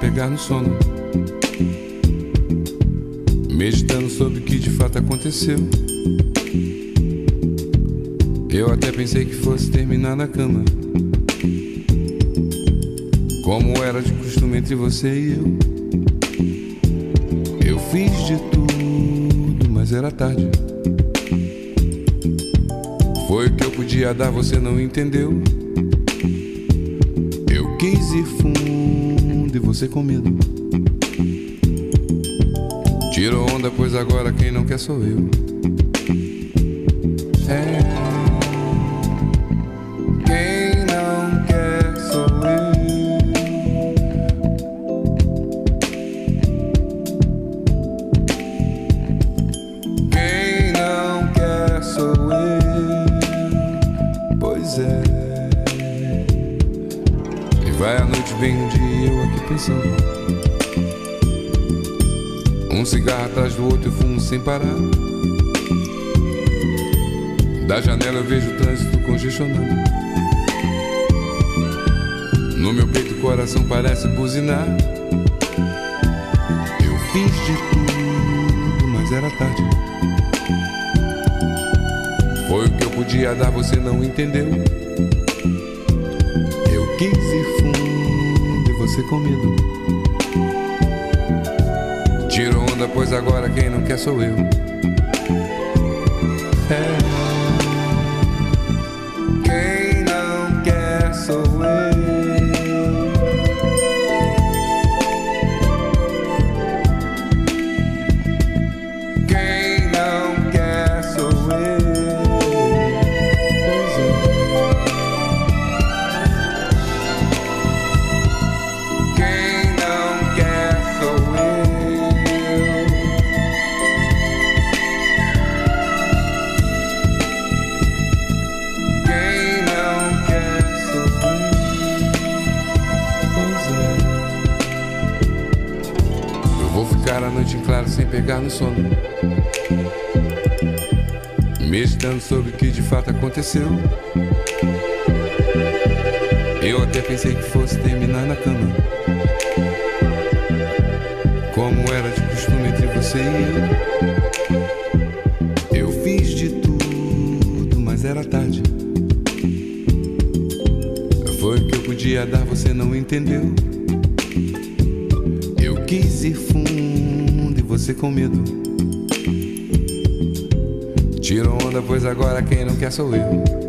pegar no sono. Meditando sobre o que de fato aconteceu. Eu até pensei que fosse terminar na cama. Como era de costume entre você e eu. Eu fiz de tudo, mas era tarde. Foi o que eu podia dar, você não entendeu. Eu quis e você com medo. Tirou onda, pois agora quem não quer sou eu. É. sem parar. Da janela eu vejo o trânsito congestionado. No meu peito o coração parece buzinar. Eu fiz de tudo, mas era tarde. Foi o que eu podia dar, você não entendeu. Eu quis ir fundo e você com medo. Pois agora quem não quer sou eu. É. ficar a noite em claro sem pegar no sono. Meditando sobre o que de fato aconteceu. Eu até pensei que fosse terminar na cama. Como era de costume entre você e eu. Eu fiz de tudo, mas era tarde. Foi o que eu podia dar, você não entendeu. Eu quis ir fundo você com medo. Tiro onda, pois agora quem não quer sou eu.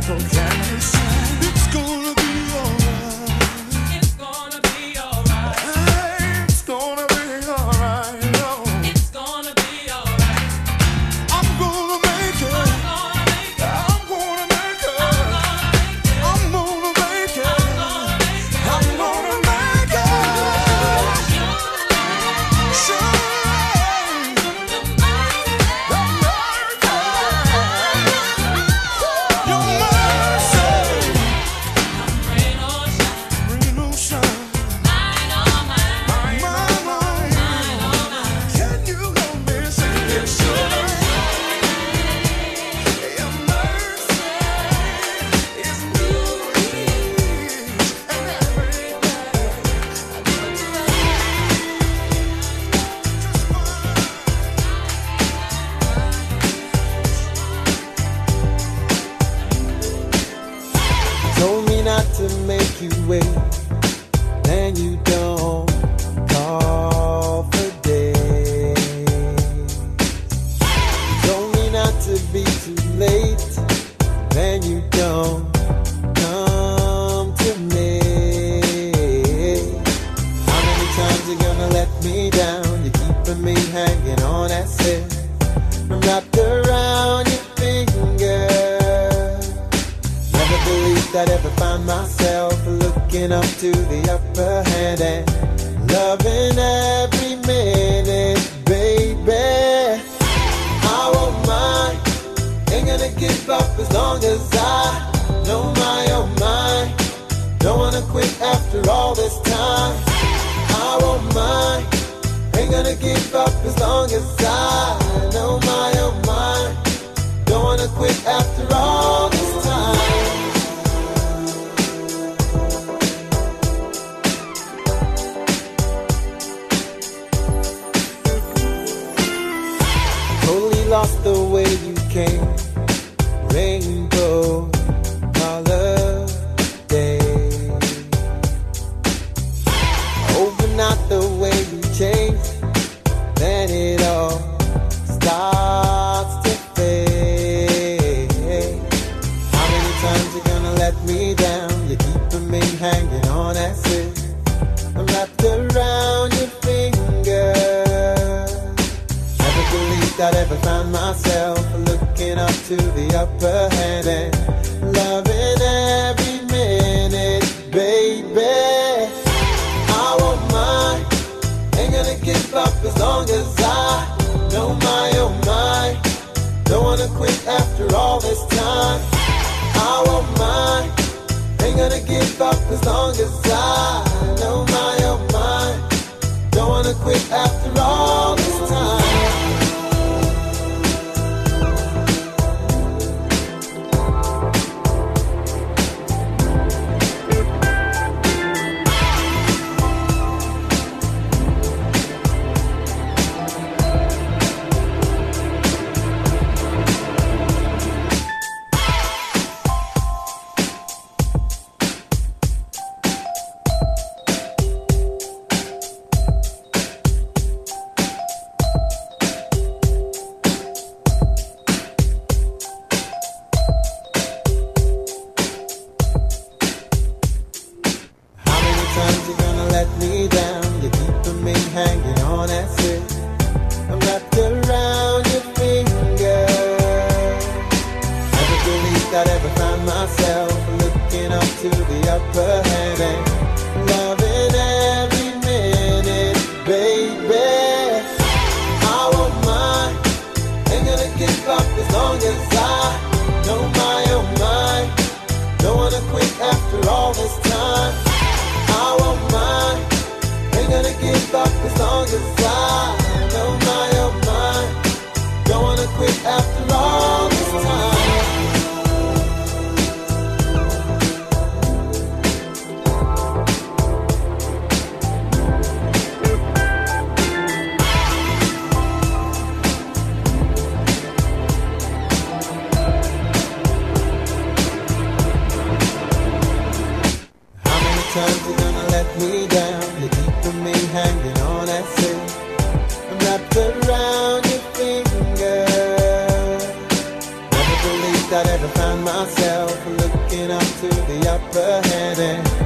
Michael Jackson. myself as long as I know my oh own mind. Don't wanna quit after all this time. I oh won't mind. Ain't gonna give up as long as I. I'd ever find myself looking up to the upper hand.